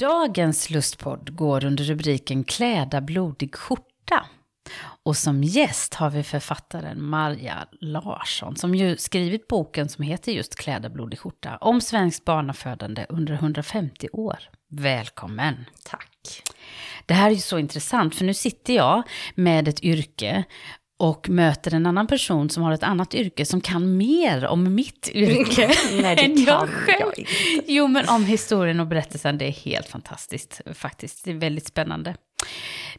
Dagens lustpodd går under rubriken Kläda blodig skjorta. Och som gäst har vi författaren Marja Larsson som ju skrivit boken som heter just Kläda blodig skjorta om svenskt barnafödande under 150 år. Välkommen! Tack! Det här är ju så intressant för nu sitter jag med ett yrke och möter en annan person som har ett annat yrke som kan mer om mitt yrke Nej, det än jag själv. jag. Jo, men om historien och berättelsen, det är helt fantastiskt faktiskt. Det är väldigt spännande.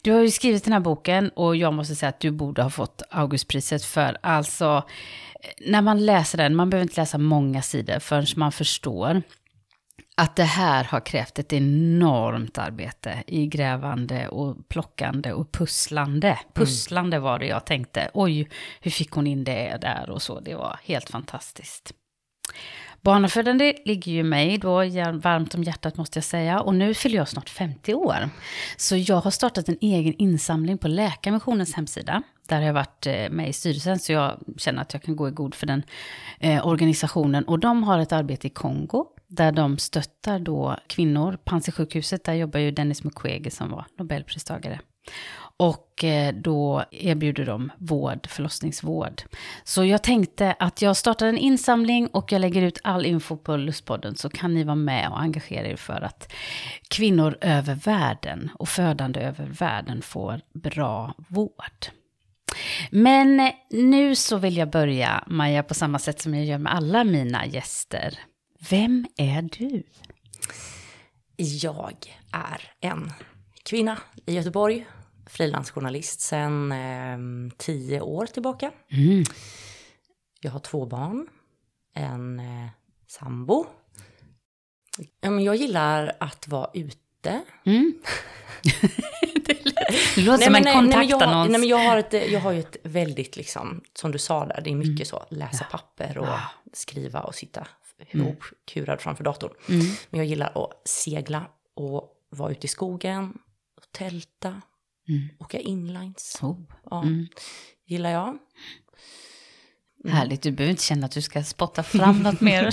Du har ju skrivit den här boken och jag måste säga att du borde ha fått Augustpriset för alltså, när man läser den, man behöver inte läsa många sidor förrän man förstår att det här har krävt ett enormt arbete i grävande och plockande och pusslande. Pusslande var det jag tänkte. Oj, hur fick hon in det där och så. Det var helt fantastiskt. Barnafödande ligger ju mig då varmt om hjärtat måste jag säga. Och nu fyller jag snart 50 år. Så jag har startat en egen insamling på Läkarmissionens hemsida. Där har jag varit eh, med i styrelsen så jag känner att jag kan gå i god för den eh, organisationen. Och de har ett arbete i Kongo. Där de stöttar då kvinnor. Panzisjukhuset, där jobbar ju Dennis Mukwege som var Nobelpristagare. Och eh, då erbjuder de vård, förlossningsvård. Så jag tänkte att jag startar en insamling och jag lägger ut all info på Lustpodden så kan ni vara med och engagera er för att kvinnor över världen och födande över världen får bra vård. Men nu så vill jag börja, Maja, på samma sätt som jag gör med alla mina gäster. Vem är du? Jag är en kvinna i Göteborg, frilansjournalist sedan eh, tio år tillbaka. Mm. Jag har två barn, en eh, sambo. Ja, men jag gillar att vara ute. Mm. det låter som en men, nej, men jag, kontaktannons. nej, men jag, har ett, jag har ju ett väldigt, liksom, som du sa där, det är mycket så, läsa papper och Ja. skriva och sitta ihopkurad framför datorn. Mm. Men jag gillar att segla och vara ute i skogen, och tälta, Mm. åka inlines. Oh. Ja, Mm. gillar jag. Härligt, du behöver inte känna att du ska spotta fram något mer.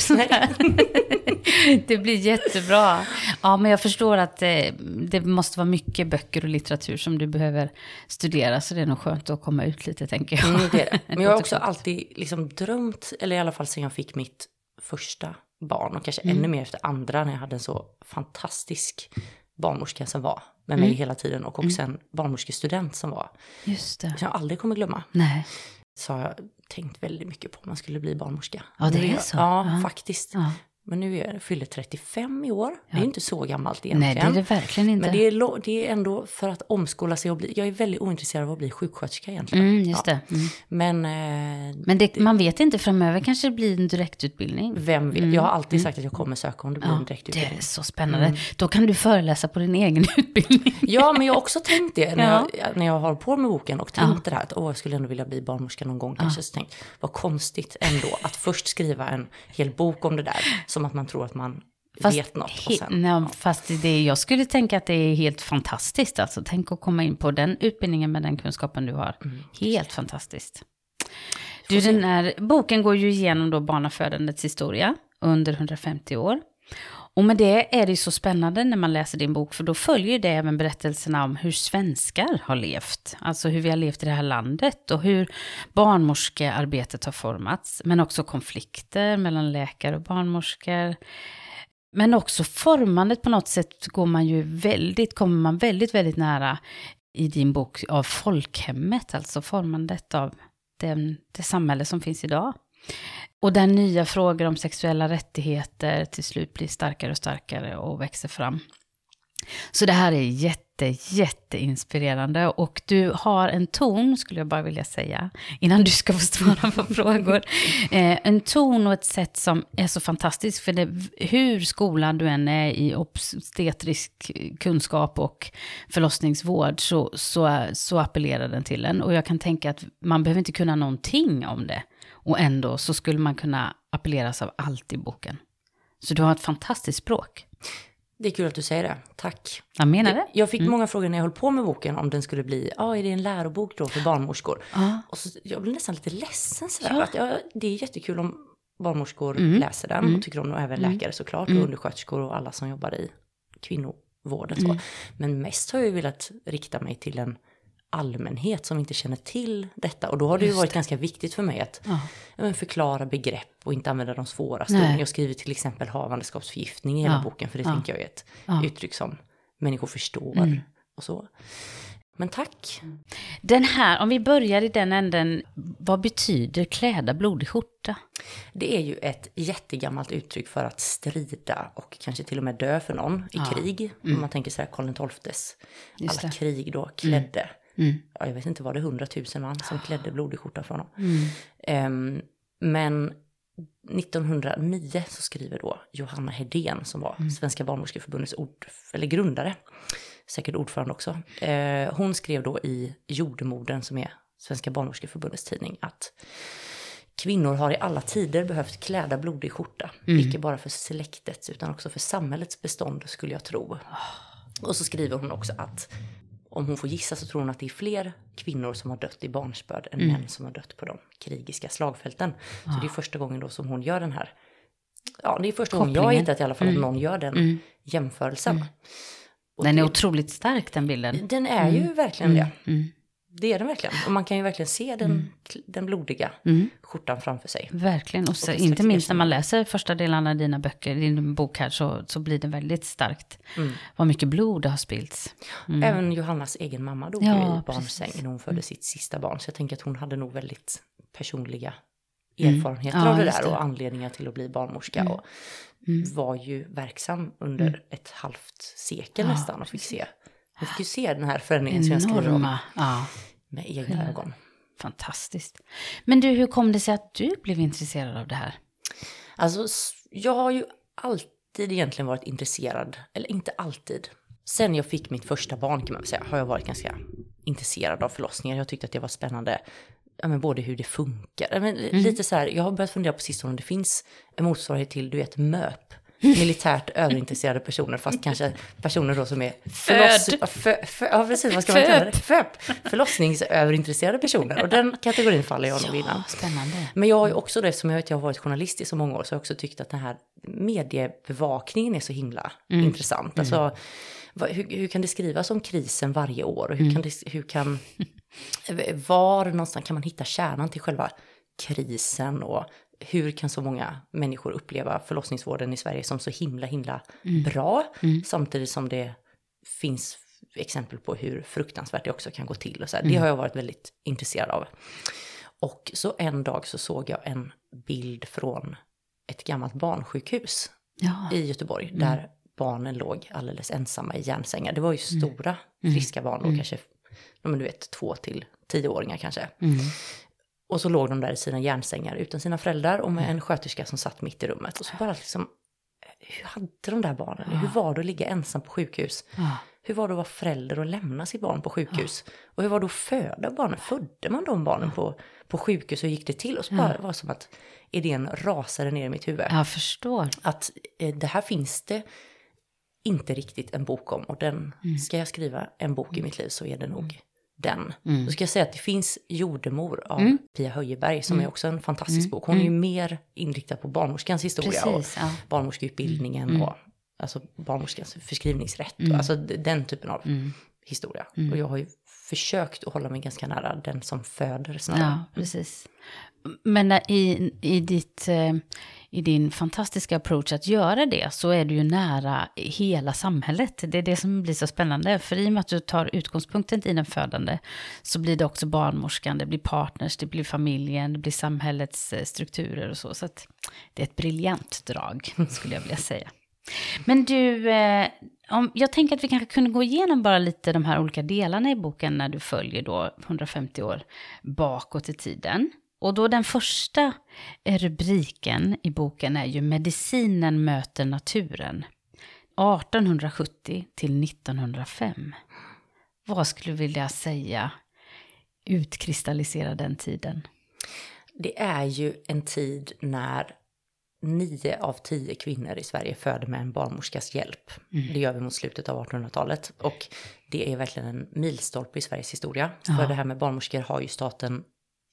det blir jättebra. Ja, men jag förstår att eh, det måste vara mycket böcker och litteratur som du behöver studera. Så det är nog skönt att komma ut lite, tänker jag. Mm, det det. Men jag har också alltid liksom drömt, eller i alla fall sen jag fick mitt första barn och kanske Mm. ännu mer efter andra när jag hade en så fantastisk barnmorska som var med mig Mm. hela tiden och också en barnmorskestudent som var, Just det. som jag aldrig kommer glömma. Nej. Så har jag tänkt väldigt mycket på om man skulle bli barnmorska. Ja, det är så. Ja, Ja. faktiskt. Ja. Men nu är jag, fyller 35 i år. Det är Ja. inte så gammalt Nej, egentligen. det är det verkligen inte. Men det är, det är ändå för att omskola sig och bli... Jag är väldigt ointresserad av att bli sjuksköterska egentligen. Mm, just Ja. det. Mm. Men eh, Men det, man vet inte, framöver kanske det blir en direktutbildning. vem vet? Mm. Jag har alltid sagt att jag kommer söka om det blir en Ja, direkt det utbildning. är så spännande. Då kan du föreläsa på din egen utbildning. Ja, men jag har också tänkt det när, Ja. jag, när jag har på med boken och tänkt det här att åh, jag skulle ändå vilja bli barnmorska någon gång kanske. Så tänkt, vad konstigt ändå att först skriva en hel bok om det där, som att man tror att man vet något. Och sen, nej, fast det, jag skulle tänka att det är helt fantastiskt. Alltså, tänk att komma in på den utbildningen med den kunskapen du har. Mm. Helt fantastiskt. Du, den här boken går ju igenom då barnafödandets historia under 150 år. Och med det är det ju så spännande när man läser din bok, för då följer det även berättelserna om hur svenskar har levt. Alltså hur vi har levt i det här landet och hur barnmorskearbetet har formats. Men också konflikter mellan läkare och barnmorskor. Men också formandet på något sätt går man ju väldigt, kommer man väldigt, väldigt nära i din bok av folkhemmet, alltså formandet av den, det samhälle som finns idag. Och där nya frågor om sexuella rättigheter till slut blir starkare och starkare och växer fram. Så det här är jätte jätte, jätteinspirerande. Och du har en ton, skulle jag bara vilja säga, innan du ska få svara på frågor. Eh, en ton och ett sätt som är så fantastiskt. För det, hur skolan du än är i obstetrisk kunskap och förlossningsvård så, så, så appellerar den till en. Och jag kan tänka att man behöver inte kunna någonting om det. Och ändå så skulle man kunna appelleras av allt i boken. Så du har ett fantastiskt språk. Det är kul att du säger det. Tack. Jag menar det. Jag fick mm. många frågor när jag höll på med boken om den skulle bli, ja, ah, är det en lärobok då för barnmorskor? Ja. Och så, jag blev nästan lite ledsen sådär. Ja. Att, ja, det är jättekul om barnmorskor mm. läser den och mm. tycker om den, och även mm. läkare såklart, och mm. undersköterskor och alla som jobbar i kvinnovården. Så. Men mest har jag velat rikta mig till en allmänhet som inte känner till detta. Och då har det ju varit det. ganska viktigt för mig att ja. förklara begrepp och inte använda de svåraste. Nej. Jag skriver till exempel havandeskapsförgiftning i hela ja. boken, för det ja. tänker jag är ett uttryck som människor förstår. Mm. Och så. Men tack. Den här, om vi börjar i den änden, vad betyder kläda blodig skjorta? Det är ju ett jättegammalt uttryck för att strida och kanske till och med dö för någon i krig. Mm. Om man tänker så här Karl XIIs alla krig då klädde. Mm Mm. Ja, jag vet inte, var det hundratusen man som klädde blodig skjorta för honom? Mm. Um, men 1909 så skriver då Johanna Hedén som var mm. Svenska barnmorskeförbundets ord, eller grundare, säkert ordförande också. Uh, hon skrev då i Jordemodern som är Svenska barnmorskeförbundets tidning att kvinnor har i alla tider behövt kläda blodig skjorta. Mm. Icke bara för släktets utan också för samhällets bestånd skulle jag tro. Och så skriver hon också att om hon får gissa så tror hon att det är fler kvinnor som har dött i barnsbörd än mm. män som har dött på de krigiska slagfälten. Ah. Så det är första gången då som hon gör den här, ja det är första gången jag har hittat i alla fall mm. att någon gör den mm. jämförelsen. Mm. Den är otroligt stark den bilden. Den är ju mm. verkligen det. Mm. Det är den verkligen. Och man kan ju verkligen se den, mm. den blodiga mm. skjortan framför sig. Verkligen. Och, så, och inte minst när man läser första delarna av dina böcker, din bok här, så, så blir det väldigt starkt. Mm. Vad mycket blod det har spillts. Mm. Även Johannas egen mamma dog ja, i barnsäng när hon födde mm. sitt sista barn. Så jag tänker att hon hade nog väldigt personliga mm. erfarenheter ja, av det där det. och anledningar till att bli barnmorska. Och var ju verksam under ett halvt sekel ja, nästan och fick se jag fick ju se den här förändringen Enorma. som jag skriver om. Ja. Med egna ja. ögon. Fantastiskt. Men du, hur kom det sig att du blev intresserad av det här? Alltså, jag har ju alltid egentligen varit intresserad, eller inte alltid. Sen jag fick mitt första barn kan man säga, har jag varit ganska intresserad av förlossningar. Jag tyckte att det var spännande, ja, men både hur det funkar. Men mm. Lite så här, jag har börjat fundera på sistone om det finns en motsvarighet till, du vet, MÖP militärt överintresserade personer, fast kanske personer då som är förloss... För, för, ja, precis, vad ska man kalla det? Föp. Förlossningsöverintresserade personer. Och den kategorin faller jag nog ja, innan. Spännande. Men jag har ju också det, som jag jag har varit journalist i så många år, så har jag också tyckt att den här mediebevakningen är så himla mm. intressant. Alltså, mm. vad, hur, hur, kan det skrivas om krisen varje år? Och hur mm. kan det, hur kan, var någonstans kan man hitta kärnan till själva krisen och hur kan så många människor uppleva förlossningsvården i Sverige som så himla, himla mm. bra, mm. samtidigt som det finns exempel på hur fruktansvärt det också kan gå till. Och så mm. Det har jag varit väldigt intresserad av. Och så en dag så såg jag en bild från ett gammalt barnsjukhus ja. i Göteborg, mm. där barnen låg alldeles ensamma i järnsängar. Det var ju mm. stora, mm. friska barn, och kanske, men du vet, två till tioåringar kanske. Och så låg de där i sina järnsängar utan sina föräldrar och med mm. en sköterska som satt mitt i rummet. Och så bara liksom, hur hade de där barnen? Hur var det att ligga ensam på sjukhus? Hur var det att vara förälder och lämna sitt barn på sjukhus? Och hur var det att föda barnen? Födde man de barnen på, på sjukhus och gick det till? Och så bara var det som att idén rasade ner i mitt huvud. Jag förstår. Att eh, det här finns det inte riktigt en bok om. Och den, mm. ska jag skriva en bok i mitt liv så är det nog den. Mm. Då ska jag säga att det finns Jordemor av mm. Pia Höjeberg som mm. är också en fantastisk mm. bok. Hon är ju mm. mer inriktad på barnmorskans historia Precis, och ja. barnmorskeutbildningen mm. och alltså barnmorskans förskrivningsrätt. Och, alltså den typen av historia. Och jag har ju försökt att hålla mig ganska nära den som föder snarare. Ja, precis. Men i, i ditt eh, i din fantastiska approach att göra det så är du ju nära hela samhället. Det är det som blir så spännande. För i och med att du tar utgångspunkten i den födande så blir det också barnmorskan, det blir partners, det blir familjen, det blir samhällets eh, strukturer och så. Så det är ett briljant drag skulle jag vilja säga. Men du, eh, om, jag tänker att vi kanske kunde gå igenom bara lite de här olika delarna i boken när du följer då 150 år bakåt i tiden. Och då den första rubriken i boken är ju Medicinen möter naturen. 1870 till 1905. Vad skulle du vilja säga utkristallisera den tiden? Det är ju en tid när nio av tio kvinnor i Sverige föder med en barnmorskas hjälp. Mm. Det gör vi mot slutet av 1800-talet. Och det är verkligen en milstolpe i Sveriges historia. Ja. För det här med barnmorskor har ju staten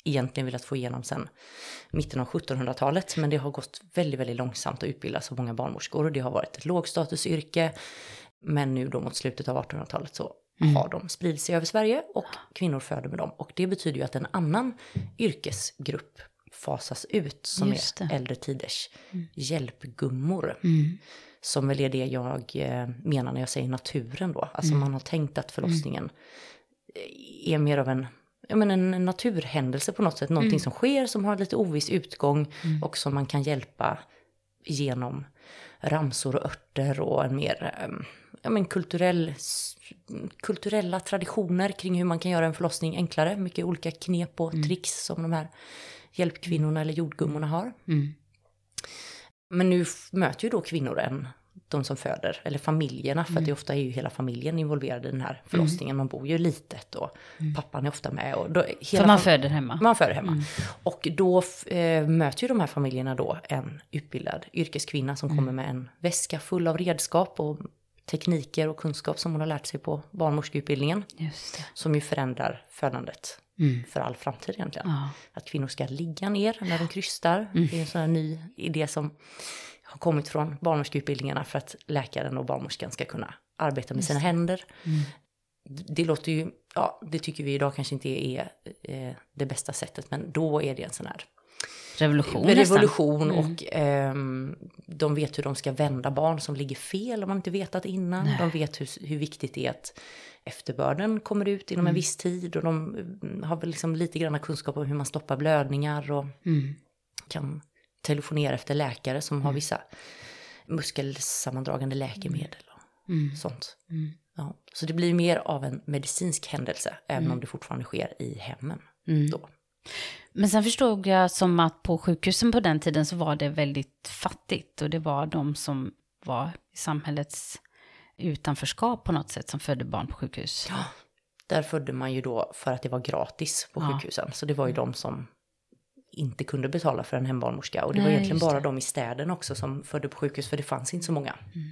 egentligen velat få igenom sen mitten av 1700-talet. Men det har gått väldigt, väldigt långsamt att utbilda så många barnmorskor. Och det har varit ett lågstatusyrke. Men nu då mot slutet av 1800-talet så mm. har de spridit sig över Sverige och kvinnor föder med dem. Och det betyder ju att en annan yrkesgrupp fasas ut som är äldre tiders mm. hjälpgummor. Mm. Som väl är det jag eh, menar när jag säger naturen då. Alltså mm. man har tänkt att förlossningen mm. är mer av en, ja, men en naturhändelse på något sätt. Någonting mm. som sker som har lite oviss utgång mm. och som man kan hjälpa genom ramsor och örter och en mer ehm, ja, men kulturell, kulturella traditioner kring hur man kan göra en förlossning enklare. Mycket olika knep och tricks som de här hjälpkvinnorna eller jordgummorna har. Mm. Men nu möter ju då kvinnor en, de som föder, eller familjerna, för mm. att det ofta är ju hela familjen involverad i den här förlossningen. Mm. Man bor ju litet och mm. pappan är ofta med. Och då, för man föder hemma? Man föder hemma. Mm. Och då eh, möter ju de här familjerna då en utbildad yrkeskvinna som kommer mm. med en väska full av redskap och tekniker och kunskap som hon har lärt sig på barnmorskeutbildningen. Som ju förändrar födandet Mm. för all framtid egentligen. Ja. Att kvinnor ska ligga ner när de krystar. Mm. Det är en sån här ny idé som har kommit från barnmorskeutbildningarna för att läkaren och barnmorskan ska kunna arbeta med sina händer. Mm. Det låter ju, ja det tycker vi idag kanske inte är eh, det bästa sättet men då är det en sån här revolution. Revolution mm. och eh, de vet hur de ska vända barn som ligger fel om man inte vetat innan. Nej. De vet hur, hur viktigt det är att efterbörden kommer ut inom mm. en viss tid och de mm, har väl liksom lite grann kunskap om hur man stoppar blödningar och mm. kan telefonera efter läkare som har mm. vissa muskelsammandragande läkemedel och mm. sånt. Mm. Ja, så det blir mer av en medicinsk händelse, även om det fortfarande sker i hemmen. Då. Men sen förstod jag som att på sjukhusen på den tiden så var det väldigt fattigt och det var de som var i samhällets utanförskap på något sätt som födde barn på sjukhus. Ja, där födde man ju då för att det var gratis på ja. sjukhusen. Så det var ju de som inte kunde betala för en hembarnmorska. Och det Nej, var egentligen bara de i städerna också som födde på sjukhus, för det fanns inte så många. Mm.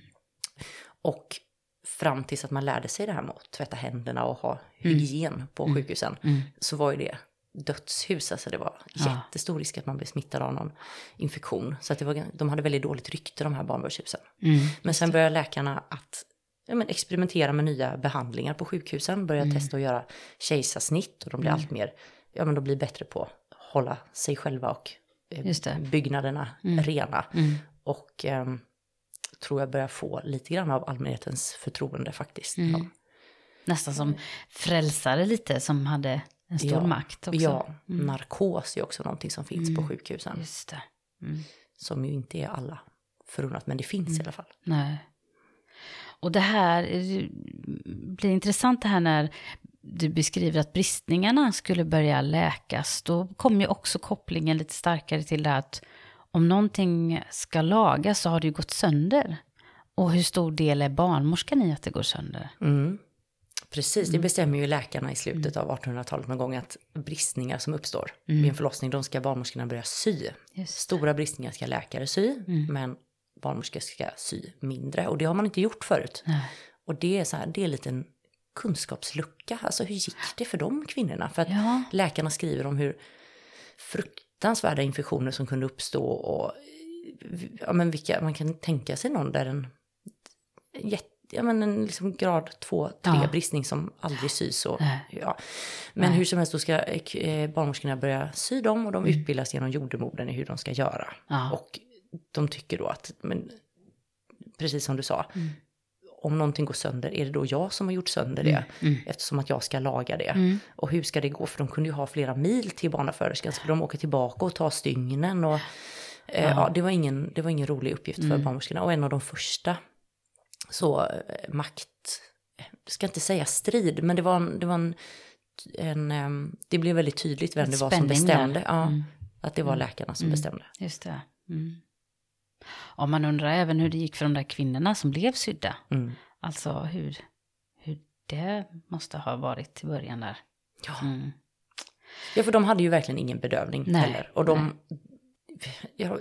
Och fram tills att man lärde sig det här med att tvätta händerna och ha mm. hygien på mm. sjukhusen, mm. så var ju det dödshus. Alltså det var ja. jättestor risk att man blev smittad av någon infektion. Så att det var, de hade väldigt dåligt rykte de här barnbördshusen. Mm. Men sen började läkarna att ja, men experimentera med nya behandlingar på sjukhusen. Började mm. testa att göra kejsarsnitt och de blir allt mer, ja men de blir bättre på hålla sig själva och eh, byggnaderna mm. rena. Mm. Och eh, tror jag börjar få lite grann av allmänhetens förtroende faktiskt. Mm. Ja. Nästan som frälsare lite som hade en stor ja, makt också. Ja, mm. narkos är också någonting som finns mm. på sjukhusen. Just det. Mm. Som ju inte är alla förunnat, men det finns i mm. alla fall. Nej. Och det här blir intressant det här när du beskriver att bristningarna skulle börja läkas. Då kommer ju också kopplingen lite starkare till det att om någonting ska lagas så har det ju gått sönder. Och hur stor del är barnmorskan i att det går sönder? Mm. Precis, det mm. bestämmer ju läkarna i slutet av 1800-talet någon gång att bristningar som uppstår mm. vid en förlossning, de ska barnmorskorna börja sy. Stora bristningar ska läkare sy, mm. men barnmorskor ska sy mindre. Och det har man inte gjort förut. Nej. Och det är så här, det är en liten kunskapslucka. Alltså hur gick det för de kvinnorna? För att ja. läkarna skriver om hur fruktansvärda infektioner som kunde uppstå och ja, men vilka, man kan tänka sig någon där en ja, men en liksom grad 2, 3 ja. bristning som aldrig sys. Och, ja. Men Nej. hur som helst då ska eh, barnmorskorna börja sy dem och de mm. utbildas genom jordemodern i hur de ska göra. Ja. Och de tycker då att, men, precis som du sa, mm. Om någonting går sönder, är det då jag som har gjort sönder det? Mm. mm. Eftersom att jag ska laga det. Mm. Och hur ska det gå? För de kunde ju ha flera mil till barnaföderskan. Skulle de åka tillbaka och ta stygnen? Och, Eh, ja, det, var ingen, det var ingen rolig uppgift för barnmorskorna. Och en av de första så eh, makt, jag ska inte säga strid, men det var en, det var en, en ehm, det blev väldigt tydligt vem det var som bestämde. Ja, Mm. Att det var läkarna som Mm. bestämde. Just det. Och man undrar även hur det gick för de där kvinnorna som blev sydda. Mm. Alltså hur, hur det måste ha varit i början där. Ja. Mm. ja, för de hade ju verkligen ingen bedövning Nej, heller. Och de, ja,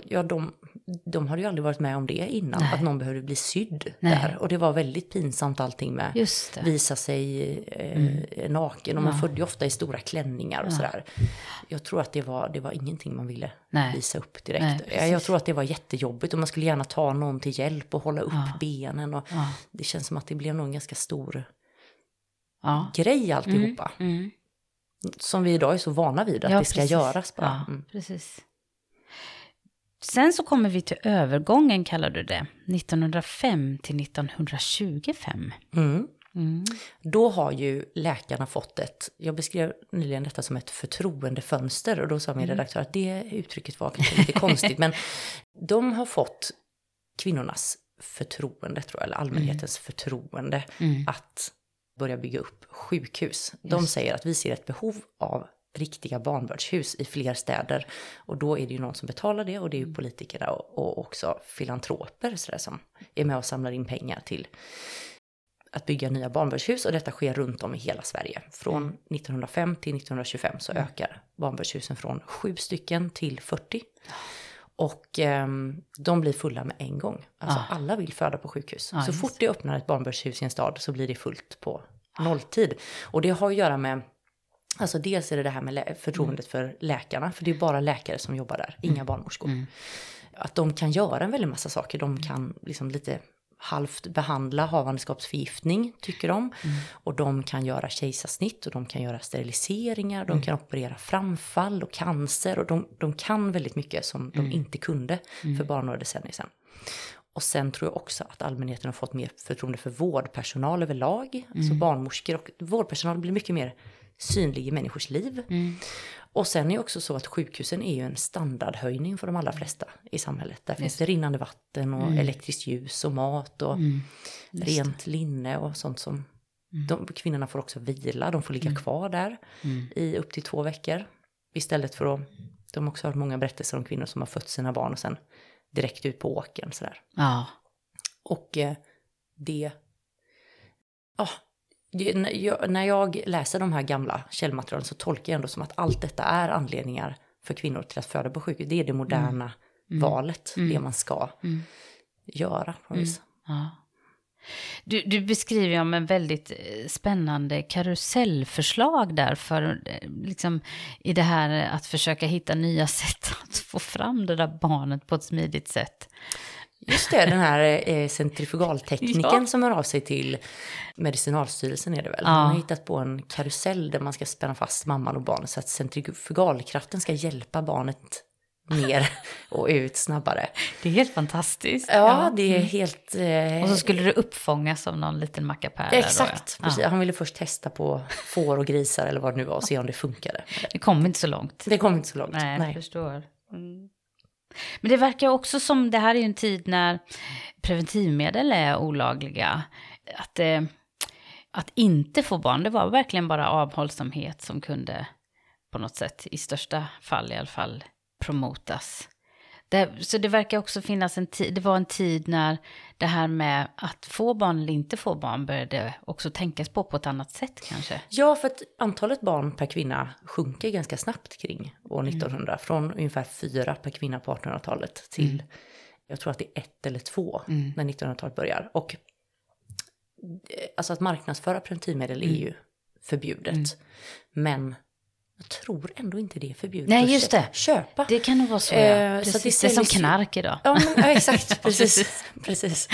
ja, de, de hade ju aldrig varit med om det innan, Nej. att någon behövde bli sydd Nej. där. Och det var väldigt pinsamt allting med Just det. visa sig eh, naken och man Ja. födde ju ofta i stora klänningar och Ja. sådär. Jag tror att det var, det var ingenting man ville Nej. visa upp direkt. Nej, jag tror att det var jättejobbigt och man skulle gärna ta någon till hjälp och hålla upp Ja. benen. Och. Det känns som att det blev nog en ganska stor Ja. grej alltihopa. Mm. Som vi idag är så vana vid att det ska precis. göras bara. Mm. precis. Sen så kommer vi till övergången, kallar du det. 1905 till 1925. Mm. Mm. Då har ju läkarna fått ett, jag beskrev nyligen detta som ett förtroendefönster och då sa min redaktör att det uttrycket var kanske lite konstigt men de har fått kvinnornas förtroende tror jag, eller allmänhetens förtroende Mm. att börja bygga upp sjukhus. De Just. säger att vi ser ett behov av riktiga barnbördshus i fler städer och då är det ju någon som betalar det och det är ju politikerna och, och också filantroper så där, som är med och samlar in pengar till att bygga nya barnbördshus och detta sker runt om i hela Sverige. Från 1905 till 1925 så ökar barnbördshusen från sju stycken till 40. Och ehm, de blir fulla med en gång. Alltså Ah. alla vill föda på sjukhus. Ja, så fort det öppnar ett barnbördshus i en stad så blir det fullt på nolltid. Och det har att göra med Alltså dels är det det här med förtroendet för läkarna, för det är bara läkare som jobbar där, inga barnmorskor. Mm. Att de kan göra en väldig massa saker, de kan liksom lite halvt behandla havandeskapsförgiftning, tycker de. Och de kan göra kejsarsnitt och de kan göra steriliseringar, de kan operera framfall och cancer och de, de kan väldigt mycket som de inte kunde för bara några decennier sedan. Och sen tror jag också att allmänheten har fått mer förtroende för vårdpersonal överlag. Alltså barnmorskor och vårdpersonal blir mycket mer synlig i människors liv. Mm. Och sen är det också så att sjukhusen är ju en standardhöjning för de allra flesta i samhället. Där finns det rinnande vatten och elektriskt ljus och mat och Mm. Rent linne och sånt som de, kvinnorna får också vila, de får ligga kvar där Mm. i upp till två veckor. Istället för att, de har också hört många berättelser om kvinnor som har fött sina barn och sen direkt ut på åkern sådär. Ja. Och eh, det... Ja, det, när, jag, läser de här gamla källmaterialen så tolkar jag ändå som att allt detta är anledningar för kvinnor till att föda på sjukhus. Det är det moderna valet, det man ska Mm. göra. På något vis. Ja. Du, du beskriver om en väldigt eh, spännande karusellförslag där för eh, liksom i det här att försöka hitta nya sätt att få fram det där barnet på ett smidigt sätt. Just det, den här eh, centrifugaltekniken Ja. som hör av sig till Medicinalstyrelsen är det väl. Ja. Han har hittat på en karusell där man ska spänna fast mamman och barnet så att centrifugalkraften ska hjälpa barnet ner och ut snabbare. Det är helt fantastiskt. Ja, det är helt... Eh, Och så skulle det uppfångas av någon liten mackapär. där då, Exakt, ja. han ville först testa på får och grisar eller vad det nu var och se om det funkade. Ja, det kom inte så långt. Det kom inte så långt. Nej, jag Nej. förstår. Mm. Men det verkar också som, det här är ju en tid när preventivmedel är olagliga. Att, eh, att inte få barn, det var verkligen bara avhållsamhet som kunde på något sätt, i största fall i alla fall, promotas. Det, så det verkar också finnas en tid, det var en tid när det här med att få barn eller inte få barn började också tänkas på på ett annat sätt kanske. Ja, för att antalet barn per kvinna sjunker ganska snabbt kring år Mm. 1900. Från ungefär fyra per kvinna på 1800-talet till, Mm. jag tror att det är ett eller två när 1900-talet börjar. Och eh, alltså att marknadsföra preventivmedel Mm. är ju förbjudet. Men jag tror ändå inte det är förbjudet Nej, att just det. köpa. Det kan nog vara så, Eh, ja. så Precis, att det det är som knark idag. Ja, men, ja exakt. precis. Precis.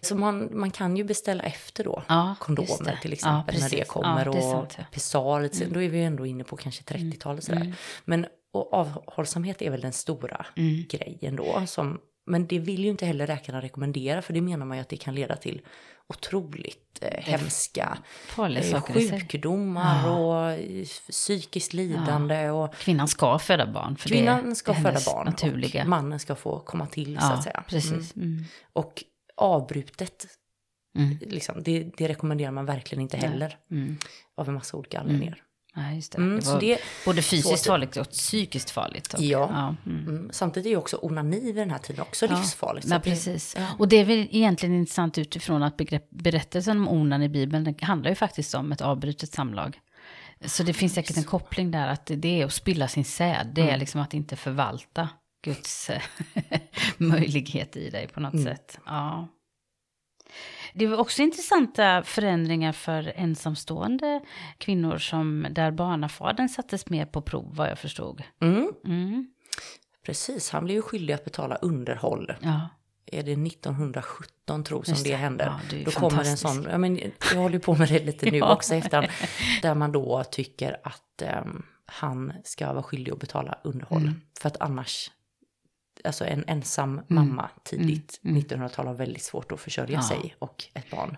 Så man, man kan ju beställa efter då. Ja, Kondomer till Ja, exempel när det kommer. Ja, det och sant, ja. Pessar, sen- då är vi ändå inne på kanske 30-talet sådär. Men och avhållsamhet är väl den stora Mm. grejen då som Men det vill ju inte heller läkarna rekommendera för det menar man ju att det kan leda till otroligt eh, hemska eh, sjukdomar och eh, psykiskt lidande. Och Kvinnan ska föda barn. För kvinnan det ska föda barn naturliga. och mannen ska få komma till så ja, att säga. Mm. precis. Mm. Och avbrutet, Mm. liksom, det, det rekommenderar man verkligen inte heller. Mm. Av en massa olika anledningar. Ja, just det. Mm, det var det- både fysiskt så- farligt och psykiskt farligt. Och, Ja. mm. Mm. Samtidigt är ju också onani vid den här tiden också livsfarligt. så Ja, att det- precis. ja. Och det är väl egentligen intressant utifrån att begrepp, berättelsen om onan i Bibeln handlar ju faktiskt om ett avbrutet samlag. Så det finns säkert en koppling där att det är att spilla sin säd. Det Mm. är liksom att inte förvalta Guds möjlighet i dig på något Mm. sätt. Ja. Det var också intressanta förändringar för ensamstående kvinnor som där barnafadern sattes mer på prov vad jag förstod. Mm. Mm. Precis, han blev ju skyldig att betala underhåll. Ja, Är det 1917 tror som Just det det. händer. Ja, det då kommer en sån, ja, men jag håller på med det lite nu Ja. också efter där man då tycker att ehm, han ska vara skyldig att betala underhåll. Mm. För att annars, alltså en ensam mamma tidigt Mm. 1900-tal har väldigt svårt att försörja Ja. sig och ett barn.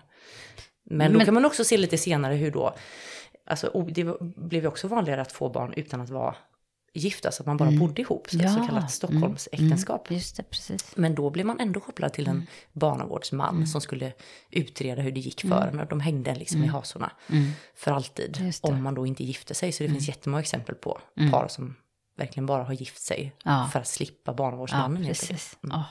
Men då Men- kan man också se lite senare hur då, alltså det blev ju också vanligare att få barn utan att vara gifta, så att man bara bodde ihop, så, så kallat Stockholmsäktenskap. Mm. Just det, precis. Men då blev man ändå kopplad till en Mm. barnavårdsman som skulle utreda hur det gick för en. och De hängde en liksom i hasorna för alltid. Mm. Mm. Om man då inte gifte sig. Så det finns jättemånga exempel på par som verkligen bara har gift sig Ja. för att slippa Ja, barnavårdsmannen. enkelt. precis. Ja.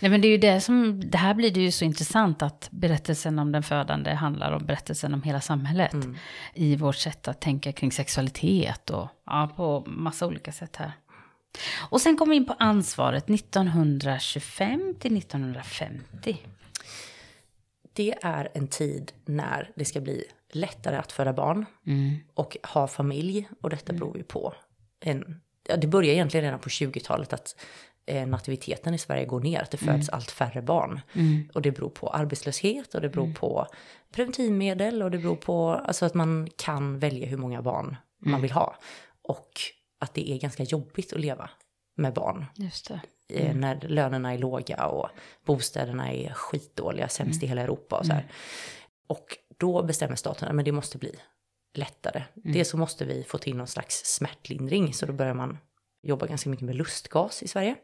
Nej, men det är ju det som, det här blir det ju så intressant att berättelsen om den födande handlar om berättelsen om hela samhället. Mm. I vårt sätt att tänka kring sexualitet och ja, på massa olika sätt här. Och sen kommer vi in på ansvaret 1925 till 1950. Det är en tid när det ska bli lättare att föda barn Mm. och ha familj. Och detta beror ju på en... Ja, det börjar egentligen redan på 20-talet att eh, nativiteten i Sverige går ner, att det föds allt färre barn. Och det beror på arbetslöshet och det beror på preventivmedel och det beror på alltså att man kan välja hur många barn man vill ha. Och att det är ganska jobbigt att leva med barn eh, när lönerna är låga och bostäderna är skitdåliga, sämst i hela Europa och så här. Och då bestämmer staten att det måste bli lättare. Dels så måste vi få till någon slags smärtlindring, så då börjar man jobba ganska mycket med lustgas i Sverige.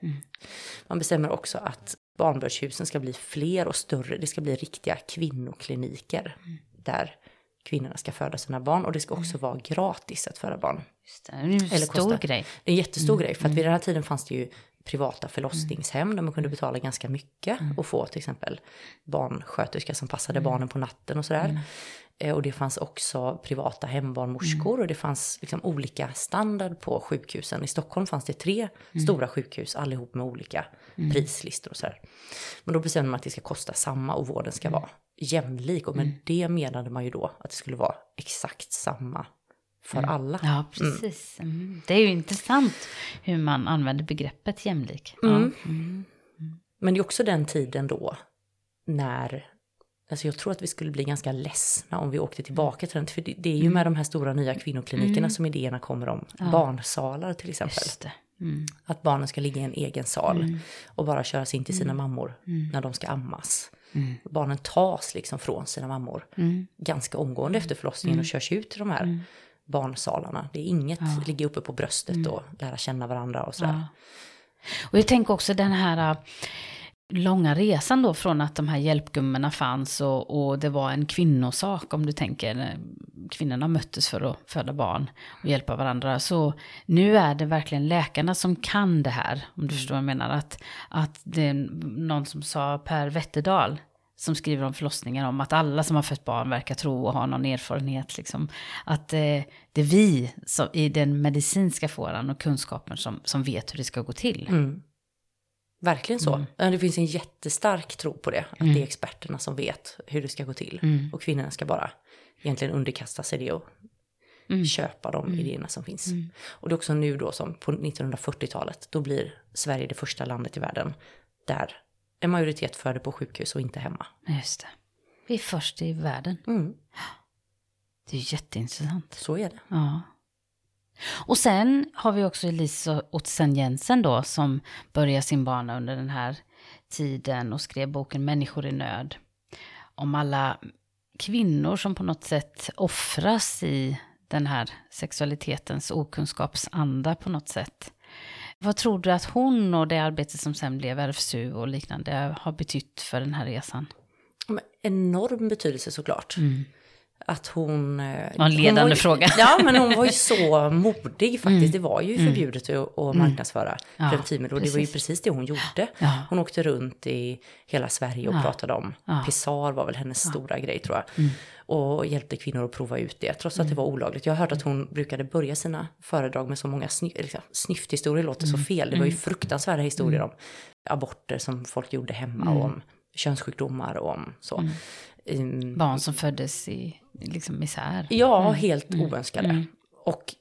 Man bestämmer också att barnbördshusen ska bli fler och större, det ska bli riktiga kvinnokliniker där kvinnorna ska föda sina barn och det ska också vara gratis att föda barn. Just det. Det är en Eller stor kostar. grej. Det är en jättestor grej, för att vid den här tiden fanns det ju privata förlossningshem där man kunde betala ganska mycket och få till exempel barnsköterska som passade barnen på natten och sådär. Eh, Och det fanns också privata hembarnmorskor och det fanns liksom olika standard på sjukhusen. I Stockholm fanns det tre stora sjukhus, allihop med olika prislistor och sådär. Men då bestämde man att det ska kosta samma och vården ska vara jämlik. Och med det menade man ju då att det skulle vara exakt samma för alla. Ja, precis. Mm. Det är ju intressant hur man använder begreppet jämlik. Ja. Mm. Men det är också den tiden då när, alltså jag tror att vi skulle bli ganska ledsna om vi åkte tillbaka till den. För det, det är ju med de här stora nya kvinnoklinikerna som idéerna kommer om barnsalar till exempel. Mm. Att barnen ska ligga i en egen sal och bara köras in till sina mammor när de ska ammas. Barnen tas liksom från sina mammor ganska omgående efter förlossningen och körs ut till de här barnsalarna. Det är inget ligga uppe på bröstet och lära känna varandra och sådär. Och jag tänker också den här äh, långa resan då från att de här hjälpgummorna fanns och, och det var en kvinnosak om du tänker. eh, Kvinnorna möttes för att föda barn och hjälpa varandra. Så nu är det verkligen läkarna som kan det här. Om du förstår vad jag menar. Att, att det är någon som sa, Per Wetterdahl, som skriver om förlossningar, om att alla som har fött barn verkar tro och ha någon erfarenhet. Liksom. Att eh, det är vi som, i den medicinska fåran och kunskapen som, som vet hur det ska gå till. Mm. Verkligen så. Det finns en jättestark tro på det. Att det är experterna som vet hur det ska gå till. Och kvinnorna ska bara egentligen underkasta sig det och köpa de idéerna som finns. Och det är också nu då som på 1940-talet, då blir Sverige det första landet i världen där en majoritet föder på sjukhus och inte hemma. Just det. Vi är först i världen. Mm. Det är jätteintressant. Så är det. Ja. Och sen har vi också Elise Ottsen Jensen då som börjar sin bana under den här tiden och skrev boken Människor i nöd. Om alla kvinnor som på något sätt offras i den här sexualitetens okunskapsanda på något sätt. Vad tror du att hon och det arbete som sen blev RFSU och liknande har betytt för den här resan? Enorm betydelse såklart. Mm att hon... Eh, var en ledande var ju, fråga. Ja, men hon var ju så modig faktiskt. Mm. Det var ju mm. förbjudet mm. att marknadsföra ja, preventivmedel och det var ju precis det hon gjorde. Ja. Hon åkte runt i hela Sverige och ja. pratade om ja. Pissar var väl hennes stora grej tror jag. Mm. Och hjälpte kvinnor att prova ut det, trots att det mm. var olagligt. Jag har hört att hon brukade börja sina föredrag med så många sny liksom, snyfthistorier, låter så mm. fel. Det var ju fruktansvärda historier om aborter som folk gjorde hemma och om könssjukdomar och om så. Um, Barn som föddes i liksom misär. Ja, mm. helt mm. oönskade. Mm. Och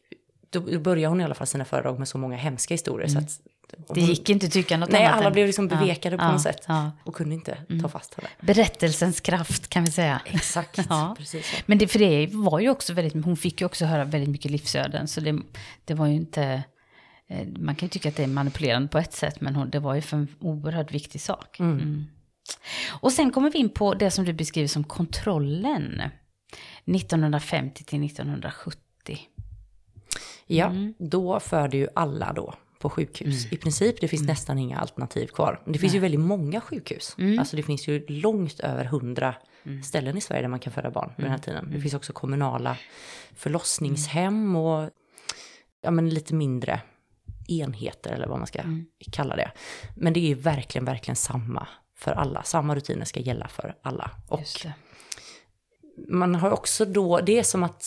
då började hon i alla fall sina föredrag med så många hemska historier. Så mm. att det gick inte att tycka något nej, annat. Nej, alla än, blev liksom bevekade ja, på något sätt. Ja. Och kunde inte mm. ta fast henne. Berättelsens kraft kan vi säga. Exakt, precis. Men det, för det var ju också väldigt, hon fick ju också höra väldigt mycket livsöden. Så det, det var ju inte, eh, man kan ju tycka att det är manipulerande på ett sätt. Men hon, det var ju för en oerhört viktig sak. Mm. Och sen kommer vi in på det som du beskriver som kontrollen. 1950 till 1970. Ja, mm. då förde ju alla då på sjukhus. Mm. I princip, det finns mm. nästan inga alternativ kvar. Det finns Nej. ju väldigt många sjukhus. Mm. Alltså det finns ju långt över hundra mm. ställen i Sverige där man kan föda barn på den här mm. tiden. Det finns också kommunala förlossningshem och ja, men lite mindre enheter eller vad man ska kalla det. Men det är verkligen, verkligen samma för alla. Samma rutiner ska gälla för alla. Och man har också då, det är som att,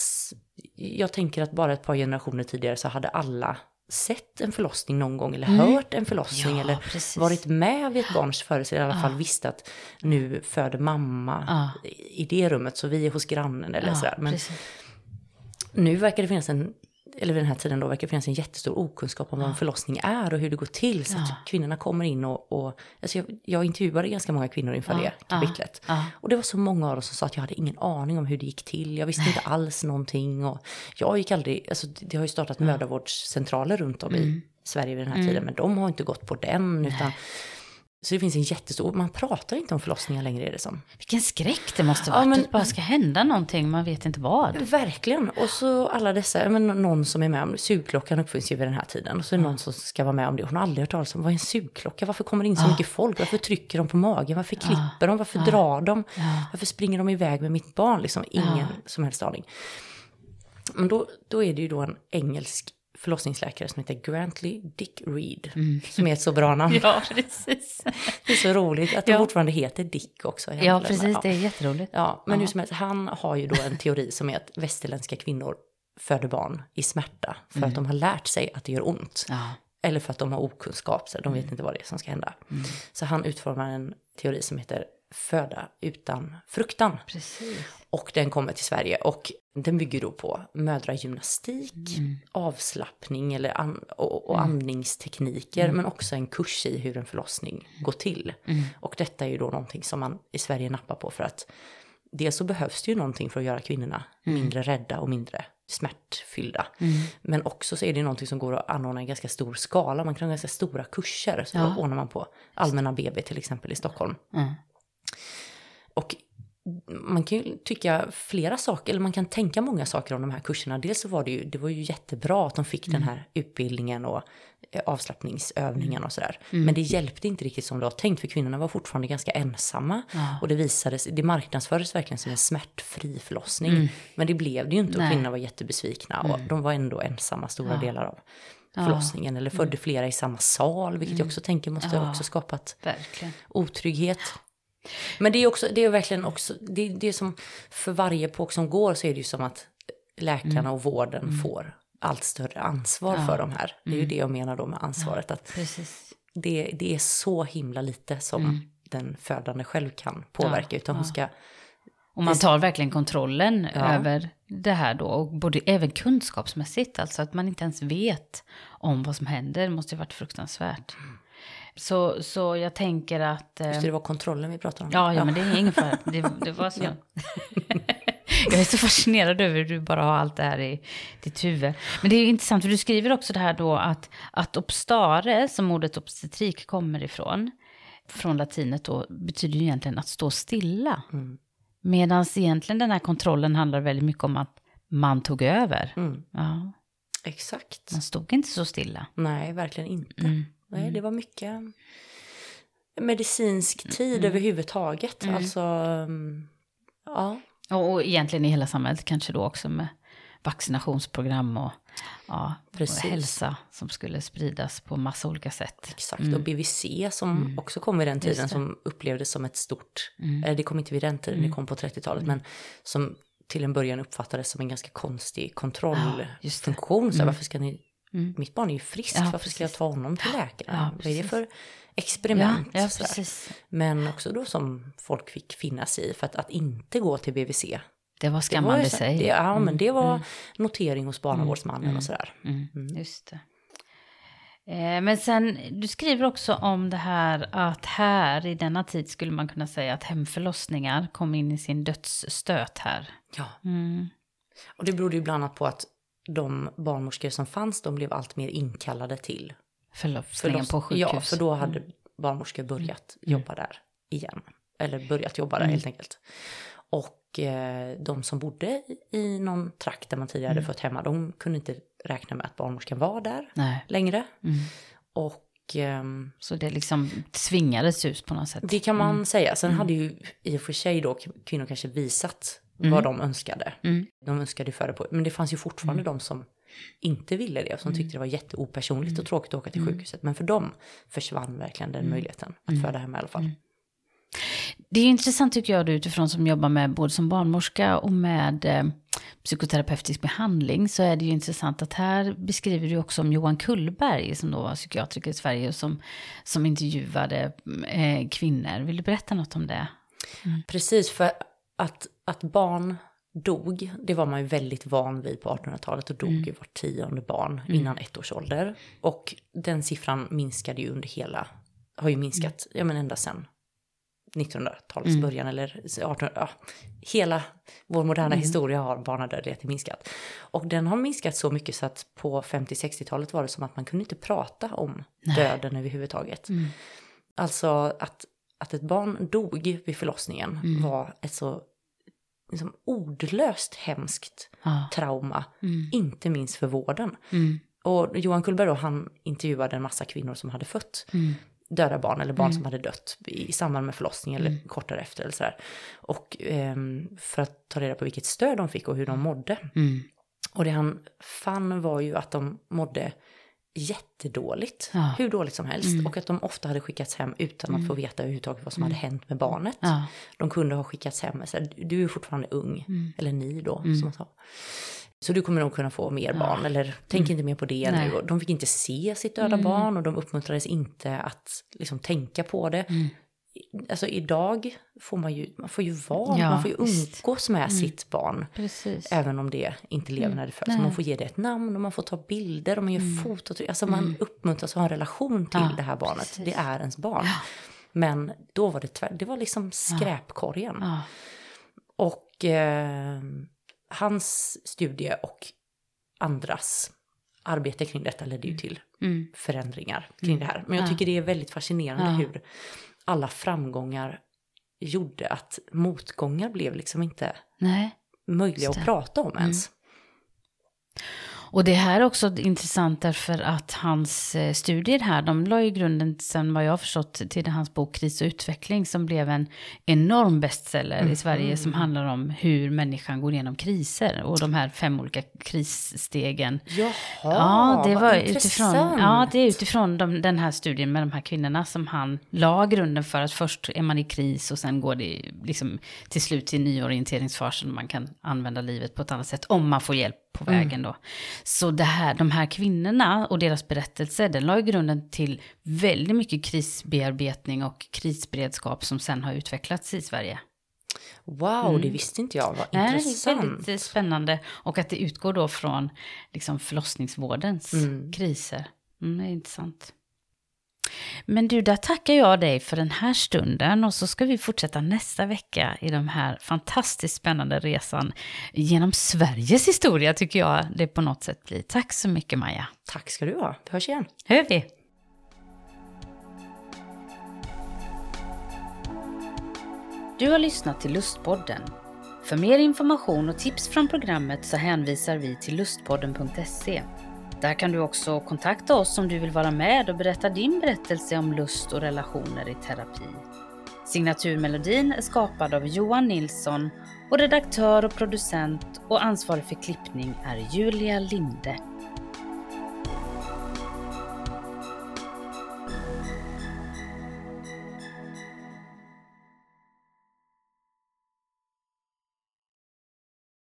jag tänker att bara ett par generationer tidigare så hade alla sett en förlossning någon gång eller mm. hört en förlossning ja, eller precis. varit med vid ett barns födelse, i alla fall visst att nu föder mamma ja. i det rummet så vi är hos grannen eller ja, sådär. Men precis. nu verkar det finnas en eller vid den här tiden då verkar finnas en jättestor okunskap om vad en förlossning är och hur det går till. Så att kvinnorna kommer in och, och alltså jag, jag intervjuade ganska många kvinnor inför det kapitlet. Och det var så många av dem som sa att jag hade ingen aning om hur det gick till. Jag visste inte alls någonting. Och jag gick aldrig, alltså det har ju startat mödravårdscentraler runt om mm. i Sverige vid den här mm. tiden, men de har inte gått på den. utan så det finns en jättestor, man pratar inte om förlossningar längre är det som. Vilken skräck det måste vara, ja, men, att det bara ska hända någonting, man vet inte vad. Verkligen, och så alla dessa, men någon som är med om, sugklockan uppfinns ju vid den här tiden. Och så är det någon som ska vara med om det, hon har aldrig hört talas om, vad är en sugklocka, varför kommer det in så mycket folk, varför trycker de på magen, varför klipper de, varför drar de, varför springer de iväg med mitt barn, liksom ingen som helst aning. Men då, då är det ju då en engelsk förlossningsläkare som heter Grantley Dick Reed. Mm. Som är ett så bra namn. ja, precis. Det är så roligt att de ja. fortfarande heter Dick också. Ja, precis. Ja. Det är jätteroligt. Ja, men ja. som helst, han har ju då en teori som är att västerländska kvinnor föder barn i smärta för mm. att de har lärt sig att det gör ont. Ja. Eller för att de har okunskap, så de vet mm. inte vad det är som ska hända. Mm. Så han utformar en teori som heter föda utan fruktan. Precis. Och den kommer till Sverige och den bygger då på mödragymnastik, mm. avslappning eller an och, och mm. andningstekniker mm. men också en kurs i hur en förlossning går till. Mm. Och detta är ju då någonting som man i Sverige nappar på för att dels så behövs det ju någonting för att göra kvinnorna mm. mindre rädda och mindre smärtfyllda. Mm. Men också så är det någonting som går att anordna i ganska stor skala. Man kan ha ganska stora kurser. Så ja. ordnar man på Allmänna BB till exempel i Stockholm. Och man kan ju tycka flera saker, eller man kan tänka många saker om de här kurserna. Dels så var det ju, det var ju jättebra att de fick mm. den här utbildningen och eh, avslappningsövningen och sådär. Mm. Men det hjälpte inte riktigt som det var tänkt, för kvinnorna var fortfarande ganska ensamma. Ja. Och det visades, det marknadsfördes verkligen som en smärtfri förlossning. Mm. Men det blev det ju inte och kvinnorna var jättebesvikna. Och mm. de var ändå ensamma stora ja. delar av förlossningen. Eller födde mm. flera i samma sal, vilket jag mm. också tänker måste ja. också skapat Verkligen. otrygghet. Men det är, också, det är verkligen också, det, det är som för varje epok som går så är det ju som att läkarna mm. och vården mm. får allt större ansvar ja. för de här. Det är mm. ju det jag menar då med ansvaret. Ja, att det, det är så himla lite som mm. den födande själv kan påverka. Ja, utan hon ska... Och man tar verkligen kontrollen över det här då. Och både, även kunskapsmässigt, alltså att man inte ens vet om vad som händer. Måste ju varit fruktansvärt. Mm. Så, så jag tänker att... Eh, Just det, det var kontrollen vi pratade om. Ja, ja, men det är ingen fara. Det, det var så. jag är så fascinerad över hur du bara har allt det här i ditt huvud. Men det är intressant, för du skriver också det här då att, att obstare, som ordet obstetrik kommer ifrån, från latinet då betyder ju egentligen att stå stilla. Mm. Medan egentligen den här kontrollen handlar väldigt mycket om att man tog över. Mm. Ja, Exakt. man stod inte så stilla. Nej, verkligen inte. Mm. Nej, det var mycket medicinsk tid överhuvudtaget. Mm. Alltså, mm, ja. Och, och egentligen i hela samhället kanske då också med vaccinationsprogram och, ja, och hälsa som skulle spridas på massa olika sätt. Exakt, och BVC som också kom vid den Mm. Tiden som upplevdes som ett stort, Mm. eller det kom inte vid den tiden, det kom på 30-talet, men som till en början uppfattades som en ganska konstig Ja, kontrollfunktion. det. Så varför ska ni, Mm. mitt barn är ju friskt, Ja, varför ska jag precis. ta honom till läkaren? Ja, Vad är det precis. för experiment? ja precis. Men också då som folk fick finna sig i, för att, att inte gå till BVC. Det var det var skammande ju så- sig. Det, ja, men det var mm. notering hos barnavårdsmannen Mm. och sådär. Mm, Mm. Just det. Eh, Men sen, du skriver också om det här att här i denna tid skulle man kunna säga att hemförlossningar kom in i sin dödsstöt här. Ja. Mm. Och det berodde ju bland annat på att de barnmorskor som fanns, de blev allt mer inkallade till Förlossningen förloss- på sjukhus. Ja, för då hade barnmorskor börjat Mm. jobba där igen. Eller börjat jobba där Mm. helt enkelt. Och eh, de som bodde i- någon trakt där man tidigare Mm. hade fött hemma, de kunde inte räkna med att barnmorskan var där Nej. längre. Mm. Och ehm, Så det liksom tvingades ut på något sätt. det kan man Mm. säga. Sen hade ju i och för sig då kvinnor kanske visat Mm. vad de önskade. Mm. De önskade ju föda på, men det fanns ju fortfarande de som inte ville det och som Mm. tyckte det var jätteopersonligt och tråkigt att åka till sjukhuset. Men för dem försvann verkligen Mm. den möjligheten att föda hemma i alla fall. Det är intressant tycker jag utifrån som jobbar med både som barnmorska och med eh, psykoterapeutisk behandling så är det ju intressant att här beskriver du också om Johan Kullberg som då var psykiatriker i Sverige och som, som intervjuade eh, kvinnor. Vill du berätta något om det? Precis, för att, att barn dog, det var man ju väldigt van vid på 1800-talet och dog Mm. ju var tionde barn innan ett års ålder. Och den siffran minskade ju under hela, har ju minskat, ja men ända sedan 1900-talets Mm. början eller 18, ja, hela vår moderna Mm. historia har barnadödligheten minskat. Och den har minskat så mycket så att på 50-60-talet var det som att man kunde inte prata om döden överhuvudtaget. Mm. Alltså att, att ett barn dog vid förlossningen Mm. var ett så liksom, ordlöst hemskt Ja. trauma, Mm. inte minst för vården. Mm. Och Johan Kullberg då, han intervjuade en massa kvinnor som hade fött Mm. döda barn eller barn som hade dött i samband med förlossning eller Mm. kort därefter eller sådär. Och ehm, för att ta reda på vilket stöd de fick och hur de mådde. Mm. Och det han fann var ju att de mådde jättedåligt, Ja. hur dåligt som helst. Mm. Och att de ofta hade skickats hem utan att få veta överhuvudtaget vad som hade hänt med barnet. Ja. De kunde ha skickats hem så här, du är fortfarande ung, Mm. eller ni då, Mm. som man sa. Så du kommer nog kunna få mer Ja. barn, eller tänk inte mer på det Nej. nu. Och de fick inte se sitt döda Mm. barn och de uppmuntrades inte att liksom tänka på det. Mm. Alltså idag får man ju, man får ju vara, Ja, man får ju umgås med sitt barn. Precis. Även om det inte lever Mm. när det föds. Man får ge det ett namn och man får ta bilder och man gör Mm. fototryck. Alltså man Mm. uppmuntras att ha en relation till Ja, det här barnet. precis. Det är ens barn. Ja. Men då var det tvär, det var liksom skräpkorgen. Ja. Och eh, hans studie och andras arbete kring detta ledde ju till Mm. förändringar kring det här. Men jag Ja. tycker det är väldigt fascinerande hur alla framgångar gjorde att motgångar blev liksom inte Nej. möjliga att prata om ens. Och det här är också intressant därför att hans eh, studier här, de la ju grunden sen vad jag har förstått till hans bok Kris och utveckling som blev en enorm bestseller i Sverige som handlar om hur människan går igenom kriser och de här fem olika krisstegen. Jaha, Ja, det var utifrån, ja, det är utifrån de, den här studien med de här kvinnorna som han la grunden för att först är man i kris och sen går det liksom till slut till nyorienteringsfasen och man kan använda livet på ett annat sätt om man får hjälp på vägen då. Så det här, de här kvinnorna och deras berättelser, den la ju grunden till väldigt mycket krisbearbetning och krisberedskap som sen har utvecklats i Sverige. Wow, det visste inte jag. Vad Nej, det är intressant. väldigt eh, spännande. Och att det utgår då från liksom, förlossningsvårdens Mm. kriser. Mm, det är intressant. Men du, där tackar jag dig för den här stunden och så ska vi fortsätta nästa vecka i den här fantastiskt spännande resan genom Sveriges historia tycker jag det på något sätt blir. Tack så mycket Maja. Tack ska du ha. Vi hörs igen. Hör vi? Du har lyssnat till Lustpodden. För mer information och tips från programmet så hänvisar vi till lustpodden.se. Där kan du också kontakta oss om du vill vara med och berätta din berättelse om lust och relationer i terapi. Signaturmelodin är skapad av Johan Nilsson och redaktör och producent och ansvarig för klippning är Julia Linde.